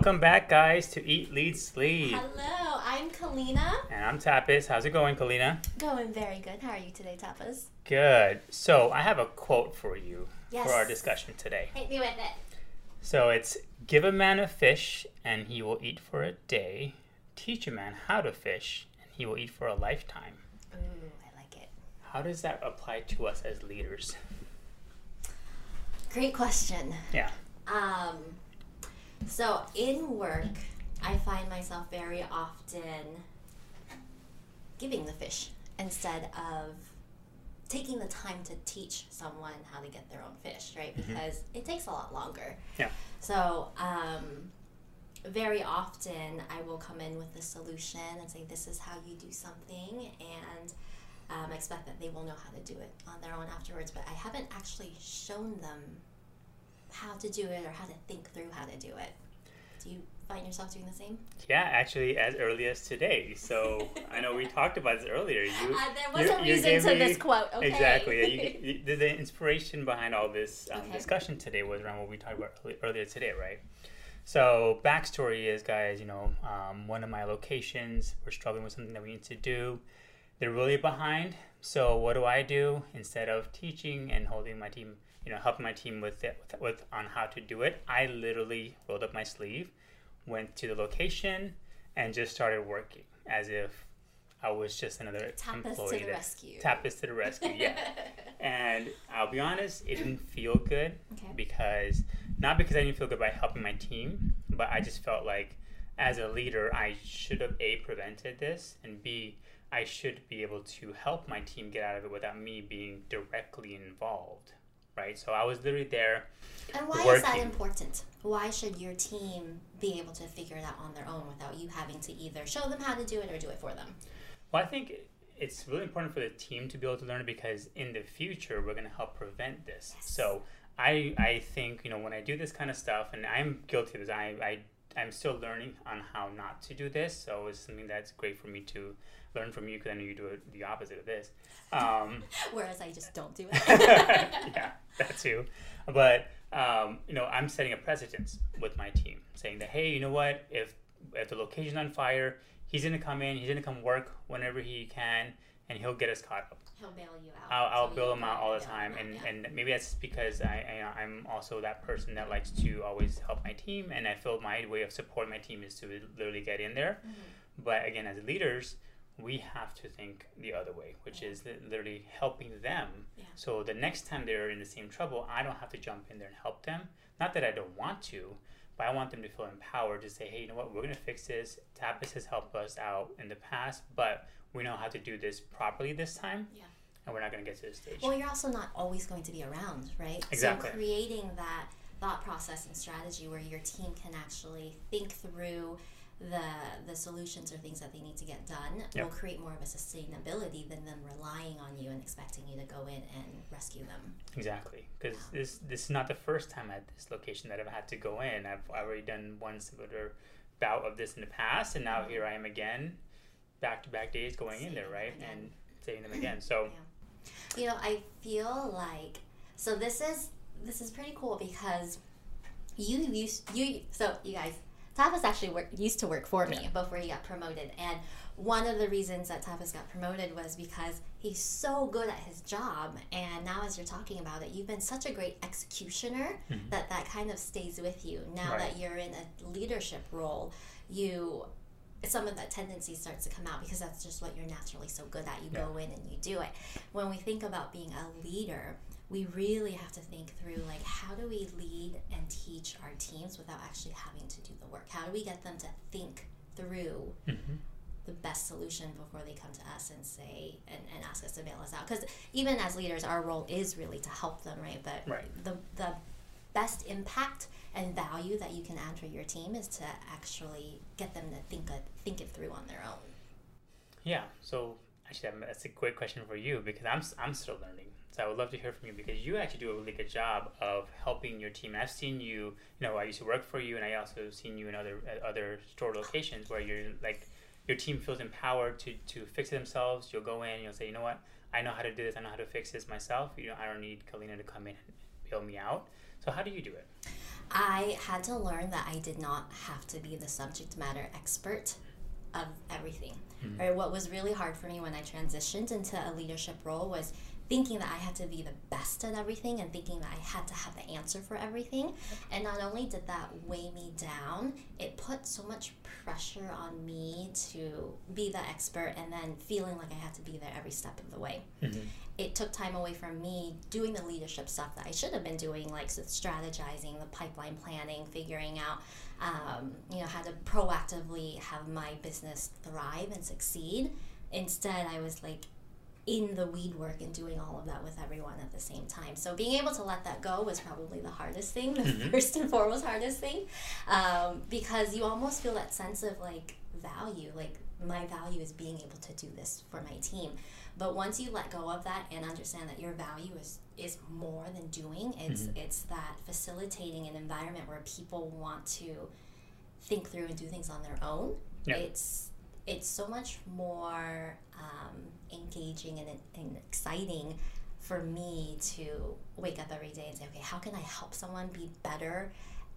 Welcome back, guys, to Eat, Lead, Sleep. Hello, I'm Kalina. And I'm Tapas. How's it going, Kalina? Going very good. How are you today, Tapas? Good. So, I have a quote for you Yes. for our discussion today. Hit me with it. So, it's Give a man a fish, and he will eat for a day. Teach a man how to fish, and he will eat for a lifetime. Ooh, I like it. How does that apply to us as leaders? Great question. Yeah. Um, so in work, I find myself very often giving the fish instead of taking the time to teach someone how to get their own fish, right? Because it takes a lot longer. Yeah. So, um, very often I will come in with a solution and say, This is how you do something, and um, expect that they will know how to do it on their own afterwards. But I haven't actually shown them how to do it or how to think through how to do it. Do you find yourself doing the same? Yeah, actually, as early as today. So, I know we talked about this earlier. You, Uh, there was you- a reason to me- this quote, okay? Exactly. You, the, the inspiration behind all this um, Okay. discussion today was around what we talked about earlier today, right? So, backstory is, guys, you know, um, one of my locations, we're struggling with something that we need to do. They're really behind. So, what do I do instead of teaching and holding my team, you know, helping my team with it, with, with on how to do it? I literally rolled up my sleeve, went to the location, and just started working as if I was just another Tapas employee. to the rescue. Tapas to the rescue, yeah. and I'll be honest, it didn't feel good Okay. because not because I didn't feel good by helping my team, but I just felt like as a leader, I should have a prevented this, and b I should be able to help my team get out of it without me being directly involved, right? So I was literally there. And why is that important? Why should your team be able to figure it out on their own without you having to either show them how to do it or do it for them? Well, I think it's really important for the team to be able to learn it because in the future we're going to help prevent this. Yes. So I I think you know when I do this kind of stuff, and I'm guilty of this. I I I'm still learning on how not to do this. So it's something that's great for me to learn from you because I know you do it, the opposite of this. Um, Whereas I just don't do it. yeah, that too. But um, you know, I'm setting a precedence with my team, saying that hey, you know what? If if the location's on fire, he's gonna come in. He's gonna come work whenever he can, and he'll get us caught up. He'll bail you out. I'll, I'll so bill him out all the time, and, out, and maybe that's because I, I I'm also that person that likes to always help my team, and I feel my way of supporting my team is to literally get in there. Mm-hmm. But again, as leaders, we have to think the other way, which is literally helping them. Yeah. So the next time they're in the same trouble, I don't have to jump in there and help them. Not that I don't want to, but I want them to feel empowered to say, hey, you know what, we're gonna fix this. Tapas has helped us out in the past, but we know how to do this properly this time. Yeah. And we're not gonna get to this stage. Well, you're also not always going to be around, right? Exactly. So creating that thought process and strategy where your team can actually think through the the solutions or things that they need to get done Yep. will create more of a sustainability than them relying on you and expecting you to go in and rescue them. Exactly, because this this is not the first time at this location that I've had to go in. I've already done one similar bout of this in the past, and now mm-hmm. here I am again, back to back days going in there, right, and saving them again. So You know, I feel like so this is this is pretty cool because you used you so you guys Tapas actually work, used to work for me before he got promoted and one of the reasons that Tapas got promoted was because he's so good at his job and now as you're talking about it you've been such a great executioner mm-hmm. that that kind of stays with you now Right. that you're in a leadership role you some of that tendency starts to come out because that's just what you're naturally so good at. You go in and you do it. When we think about being a leader, we really have to think through like how do we lead and teach our teams without actually having to do the work? How do we get them to think through mm-hmm. the best solution before they come to us and say and, and ask us to bail us out? Because even as leaders, our role is really to help them, right? But Right. the the best impact and value that you can add for your team is to actually get them to think it, think it through on their own. yeah, so actually that's a great question for you because I'm I'm still learning. I would love to hear from you because you actually do a really good job of helping your team. I've seen you, you know, I used to work for you, and I also seen you in other uh, other store locations where you're like your team feels empowered to to fix it themselves. You'll go in, and you'll say, you know what, I know how to do this. I know how to fix this myself. You know, I don't need Kalina to come in and bail me out. So how do you do it? I had to learn that I did not have to be the subject matter expert of everything. Mm-hmm. Right? What was really hard for me when I transitioned into a leadership role was thinking that I had to be the best at everything and thinking that I had to have the answer for everything. And not only did that weigh me down, it put so much pressure on me to be the expert and then feeling like I had to be there every step of the way. Mm-hmm. It took time away from me doing the leadership stuff that I should have been doing, like strategizing, the pipeline planning, figuring out, um, you know, how to proactively have my business thrive and succeed. Instead, I was like in the weed work and doing all of that with everyone at the same time. So being able to let that go was probably the hardest thing, the mm-hmm. first and foremost hardest thing, um, because you almost feel that sense of like value, like my value is being able to do this for my team. But once you let go of that and understand that your value is is more than doing, it's mm-hmm. it's that facilitating an environment where people want to think through and do things on their own. Yeah. It's it's so much more um, engaging and, and exciting for me to wake up every day and say, okay, how can I help someone be better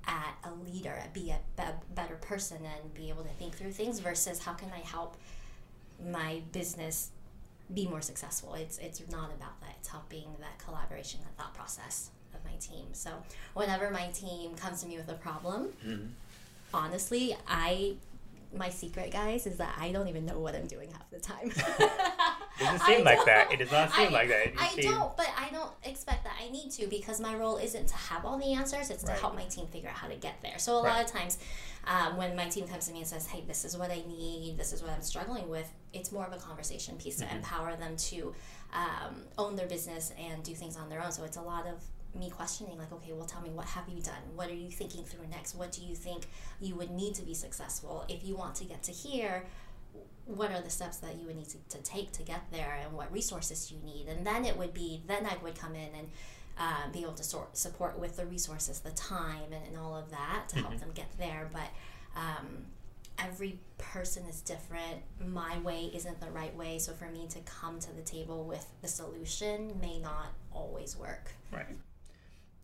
at a leader, be a be- better person, and be able to think through things versus how can I help my business be more successful. It's it's not about that. It's helping that collaboration, that thought process of my team. So whenever my team comes to me with a problem, mm-hmm. honestly, I my secret, guys, is that I don't even know what I'm doing half the time. it doesn't seem like that. It does not seem I, like that. I don't, but I don't expect that I need to because my role isn't to have all the answers. It's right. to help my team figure out how to get there. So a right. lot of times, um, when my team comes to me and says, "Hey, this is what I need. This is what I'm struggling with," it's more of a conversation piece mm-hmm. to empower them to um, own their business and do things on their own. So it's a lot of me questioning like okay well tell me what have you done what are you thinking through next what do you think you would need to be successful if you want to get to here what are the steps that you would need to, to take to get there and what resources you need and then it would be then i would come in and uh, be able to sort, support with the resources the time and, and all of that to help mm-hmm. them get there but um, every person is different. My way isn't the right way. So for me to come to the table with the solution may not always work. Right.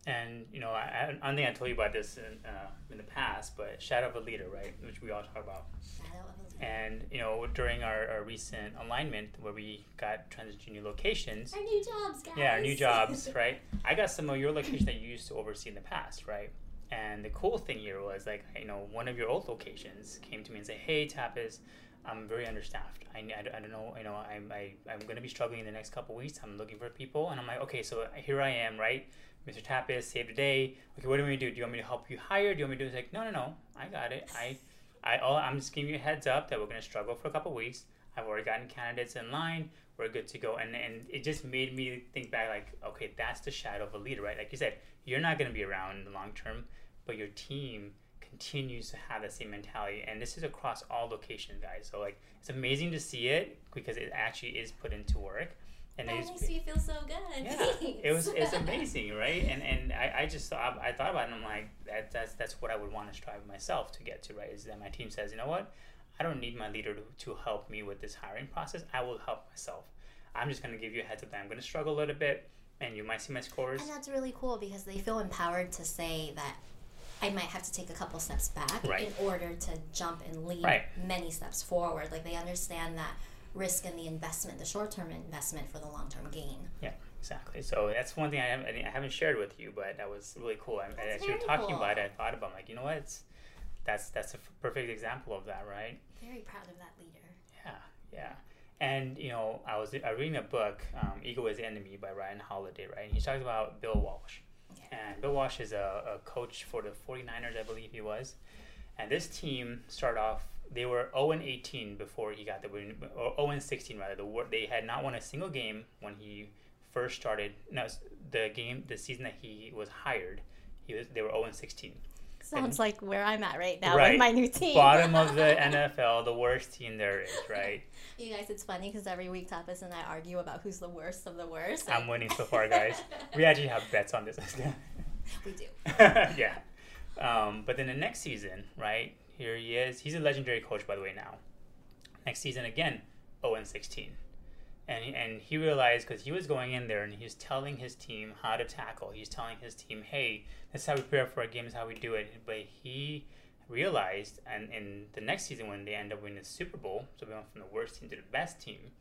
And you know, I, I don't think I told you about this in, uh, in the past, but shadow of a leader, right, which we all talk about. Shadow of a leader. And you know, during our, our recent alignment where we got transition new locations. Our new jobs, guys. Yeah, our new jobs, right? I got some of your locations that you used to oversee in the past, right? And the cool thing here was like, you know, one of your old locations came to me and said, "Hey, Tapas, I'm very understaffed. I, I, I don't know, you know, I'm I, I'm going to be struggling in the next couple weeks. I'm looking for people, and I'm like, okay, so here I am, right? Mr. Tapas, save the day. Okay, what do we do? Do you want me to help you hire? Do you want me to do? It's like, no, no, no. I got it. I, I, all, I'm just giving you a heads up that we're gonna struggle for a couple weeks. I've already gotten candidates in line. We're good to go. And and it just made me think back, like, okay, that's the shadow of a leader, right? Like you said, you're not gonna be around in the long term, but your team continues to have that same mentality and this is across all locations guys so like it's amazing to see it because it actually is put into work and that makes me feel so good. Yeah, it was it's amazing, right? And and I, I just thought I thought about it and I'm like that that's that's what I would want to strive myself to get to, right? Is that my team says, you know what, I don't need my leader to, to help me with this hiring process. I will help myself. I'm just gonna give you a heads up that I'm gonna struggle a little bit, and you might see my scores. And that's really cool because they feel empowered to say that I might have to take a couple steps back right. in order to jump and lead right. many steps forward. Like they understand that risk and the investment, the short term investment for the long term gain. Yeah, exactly. So that's one thing I haven't, I haven't shared with you, but that was really cool. And as you were talking cool. about it, I thought about like, you know what? It's, that's that's a perfect example of that, right? Very proud of that leader. Yeah, yeah. And you know, I was I reading a book, um, "Ego Is the Enemy" by Ryan Holiday, right? And he talks about Bill Walsh. Okay. And Bill Walsh is a, a coach for the 49ers, I believe he was. And this team started off they were 0 and 18 before he got the win, or 0 and 16 rather. The they had not won a single game when he first started. No, the game, the season that he was hired, he was they were 0 and 16. Sounds and, like where I'm at right now right, with my new team. Bottom of the NFL, the worst team there is, right? You guys, it's funny because every week Tapas and I argue about who's the worst of the worst. I'm winning so far, guys. we actually have bets on this. we do. yeah. Um, but then the next season, right? Here he is. He's a legendary coach, by the way, now. Next season, again, 0 and 16. and and he realized because he was going in there and he was telling his team how to tackle. He's telling his team, "Hey, this is how we prepare for our game. Is how we do it." But he realized, and in the next season when they end up winning the Super Bowl, so we went from the worst team to the best team.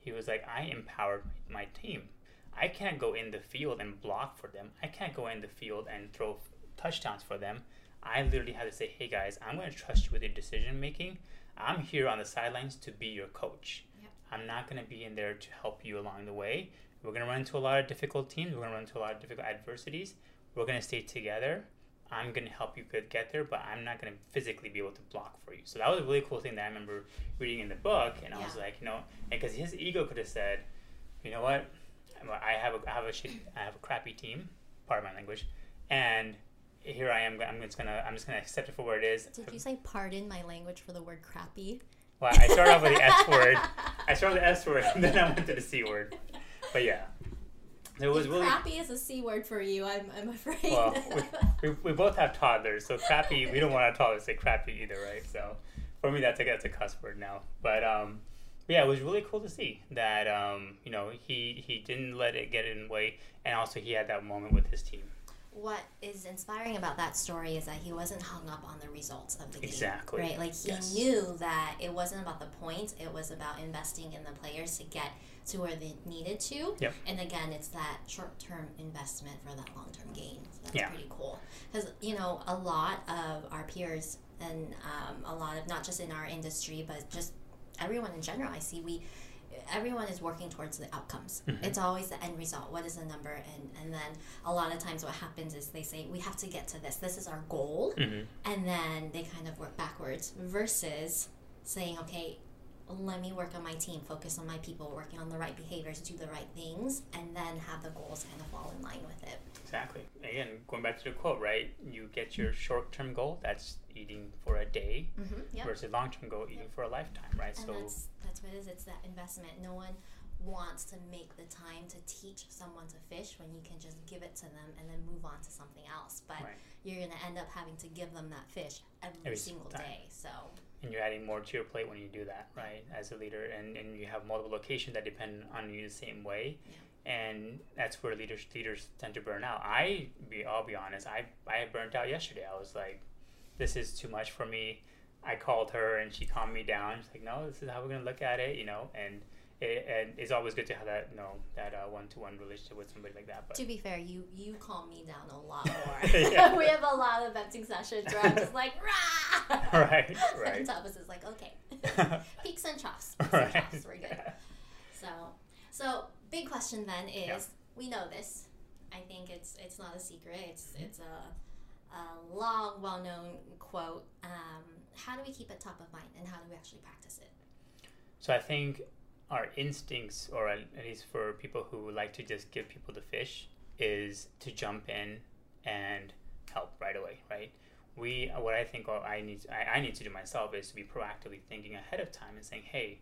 He was like, "I empowered my team. I can't go in the field and block for them. I can't go in the field and throw touchdowns for them. I literally had to say, "Hey guys, I'm going to trust you with your decision making. I'm here on the sidelines to be your coach." I'm not going to be in there to help you along the way. We're going to run into a lot of difficult teams. We're going to run into a lot of difficult adversities. We're going to stay together. I'm going to help you get there, but I'm not going to physically be able to block for you. So that was a really cool thing that I remember reading in the book, and I was like, you know, because his ego could have said, you know what, I have a I have a shit, I have a crappy team, part of my language, and here I am. I'm just gonna I'm just gonna accept it for what it is. Did you say pardon my language for the word crappy? Well, I started off with the S word. I started with the S word, and then I went to the C word. But yeah. It was really crappy is a c word for you. I'm, I'm afraid. Well, we, we, we both have toddlers, so crappy. We don't want our toddlers to say crappy either, right? So for me, that's a that's a cuss word now. But um, yeah, it was really cool to see that um, you know he he didn't let it get in the way, and also he had that moment with his team what is inspiring about that story is that he wasn't hung up on the results of the game. Exactly. Right? Like he yes. knew that it wasn't about the points, it was about investing in the players to get to where they needed to. Yep. And again, it's that short term investment for that long term gain. So that's yeah. pretty cool. Because, you know, a lot of our peers and um, a lot of, not just in our industry, but just everyone in general, I see we everyone is working towards the outcomes. Mm-hmm. It's always the end result. What is the number? And and then a lot of times what happens is they say we have to get to this. This is our goal, mm-hmm. and then they kind of work backwards versus saying, okay, let me work on my team, focus on my people, working on the right behaviors, do the right things, and then have the goals kind of fall in line with it. Exactly. Again, going back to the quote, right? You get your short term goal, that's eating for a day, mm-hmm, yep. versus long term goal, eating yep. for a lifetime, right? And so that's, that's what it is. It's that investment. No one wants to make the time to teach someone to fish when you can just give it to them and then move on to something else. But right. you're going to end up having to give them that fish every, every single time. day. So and you're adding more to your plate when you do that, right? As a leader, and, and you have multiple locations that depend on you the same way, and that's where leaders leaders tend to burn out. I be I'll be honest, I I burnt out yesterday. I was like, this is too much for me. I called her and she calmed me down. She's like, no, this is how we're gonna look at it, you know, and it, and it's always good to have that you know that one to one relationship with somebody like that. But to be fair, you you calm me down a lot more. we have a lot of venting sessions where I'm just like rah. Right, right. and Thomas is like, okay, peaks and troughs, peaks right. and troughs, we're good. So, so big question then is yeah. we know this. I think it's it's not a secret. It's it's a, a long, well known quote. Um, how do we keep it top of mind, and how do we actually practice it? So I think our instincts, or at least for people who like to just give people the fish, is to jump in and help right away, right? We, what I think I need, I, I need to do myself is to be proactively thinking ahead of time and saying, hey,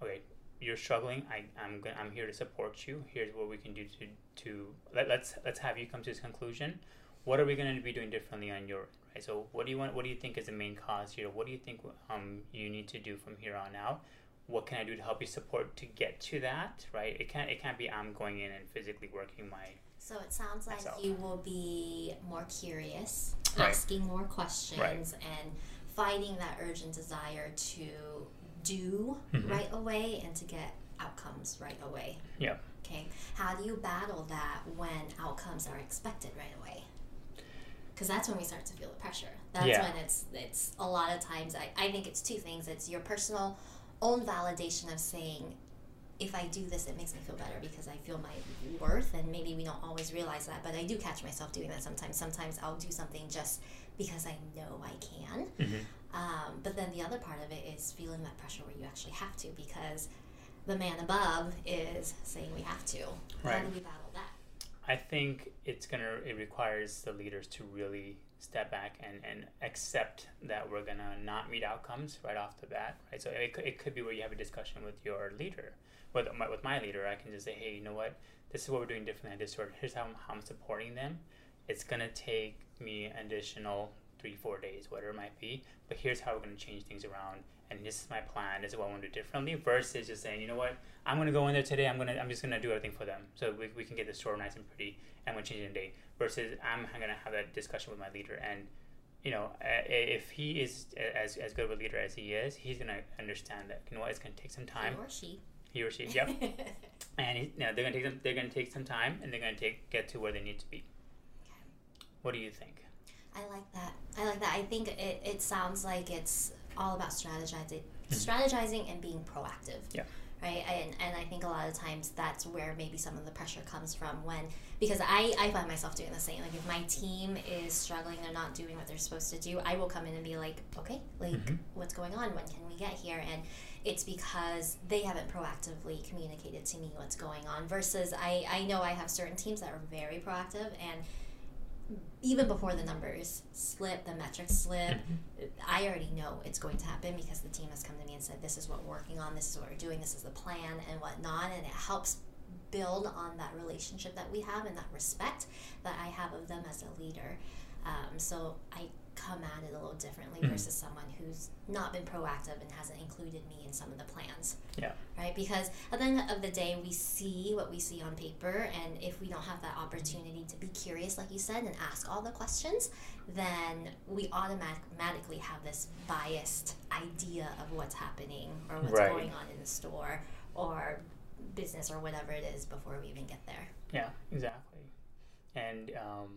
okay, you're struggling. I, I'm, gonna, I'm here to support you. Here's what we can do to, to let, let's, let's have you come to this conclusion. What are we going to be doing differently on your right? So what do you want? What do you think is the main cause here? What do you think um, you need to do from here on out? What can I do to help you support to get to that, right? It can't it can't be I'm going in and physically working my so it sounds like myself. you will be more curious, right. asking more questions right. and fighting that urgent desire to do mm-hmm. right away and to get outcomes right away. Yeah. Okay. How do you battle that when outcomes are expected right away? Because that's when we start to feel the pressure. That's yeah. when it's it's a lot of times I, I think it's two things. It's your personal own validation of saying, if I do this, it makes me feel better because I feel my worth. And maybe we don't always realize that, but I do catch myself doing that sometimes. Sometimes I'll do something just because I know I can. Mm-hmm. Um, but then the other part of it is feeling that pressure where you actually have to because the man above is saying we have to. Right. How do we battle that? I think it's gonna. It requires the leaders to really step back and, and accept that we're gonna not meet outcomes right off the bat, right? So it, it could be where you have a discussion with your leader, with my, with my leader. I can just say, hey, you know what? This is what we're doing differently this sort. Here's how I'm, how I'm supporting them. It's gonna take me additional three, four days, whatever it might be. But here's how we're gonna change things around and this is my plan. This is what I want to do differently. Versus just saying, you know what, I'm gonna go in there today. I'm gonna I'm just gonna do everything for them, so we, we can get the store nice and pretty. And we're changing the day. Versus I'm gonna have that discussion with my leader and you know, uh, if he is as, as good of a leader as he is, he's gonna understand that you know what it's gonna take some time. He or she. He or she. Yep. and he, you know, they're gonna take them. They're gonna take some time, and they're gonna take get to where they need to be. Okay. What do you think? I like that. I like that. I think it, it sounds like it's all about strategizing, mm-hmm. strategizing and being proactive. Yeah right and, and i think a lot of times that's where maybe some of the pressure comes from when because i i find myself doing the same like if my team is struggling they're not doing what they're supposed to do i will come in and be like okay like mm-hmm. what's going on when can we get here and it's because they haven't proactively communicated to me what's going on versus i i know i have certain teams that are very proactive and even before the numbers slip, the metrics slip. I already know it's going to happen because the team has come to me and said, "This is what we're working on. This is what we're doing. This is the plan and whatnot," and it helps build on that relationship that we have and that respect that I have of them as a leader. Um, so I come at it a little differently mm-hmm. versus someone who's not been proactive and hasn't included me in some of the plans. Yeah. Right? Because at the end of the day, we see what we see on paper, and if we don't have that opportunity to be curious, like you said, and ask all the questions, then we automatically have this biased idea of what's happening or what's right. going on in the store or business or whatever it is before we even get there. Yeah, exactly. And, um,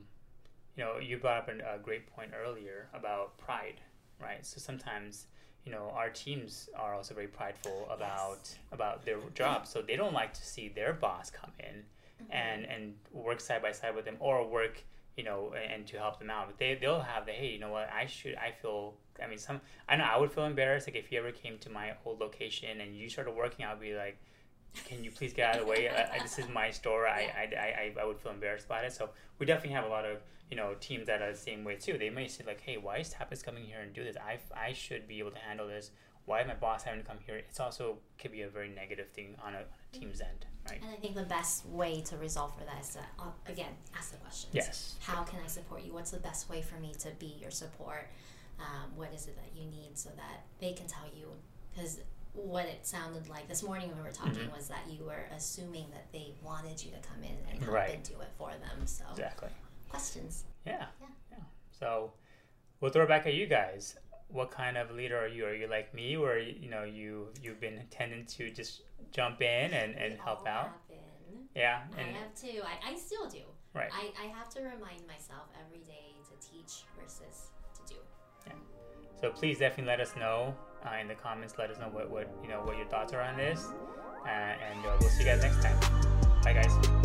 you know, you brought up a great point earlier about pride, right? So sometimes, you know, our teams are also very prideful about yes. about their job, so they don't like to see their boss come in mm-hmm. and and work side by side with them or work, you know, and to help them out. They they'll have the hey, you know what? I should. I feel. I mean, some. I know I would feel embarrassed. Like if you ever came to my old location and you started working, I'd be like can you please get out of the way? I, I, this is my store. I, I, I, I would feel embarrassed about it. So we definitely have a lot of you know teams that are the same way too. They may say like, hey, why is Tapas coming here and do this? I, I should be able to handle this. Why is my boss having to come here? It's also could be a very negative thing on a, on a team's end, right? And I think the best way to resolve for that is to uh, again ask the questions. Yes. How can I support you? What's the best way for me to be your support? Um, what is it that you need so that they can tell you because what it sounded like this morning when we were talking mm-hmm. was that you were assuming that they wanted you to come in and help right. and do it for them. So exactly questions. Yeah. yeah, yeah. So we'll throw it back at you guys. What kind of leader are you? Are you like me, where you know you you've been tending to just jump in and, and help out? Happen. Yeah, and I have to. I, I still do. Right. I, I have to remind myself every day to teach versus to do. Yeah. So please definitely let us know uh, in the comments. Let us know what, what you know what your thoughts are on this, uh, and uh, we'll see you guys next time. Bye, guys.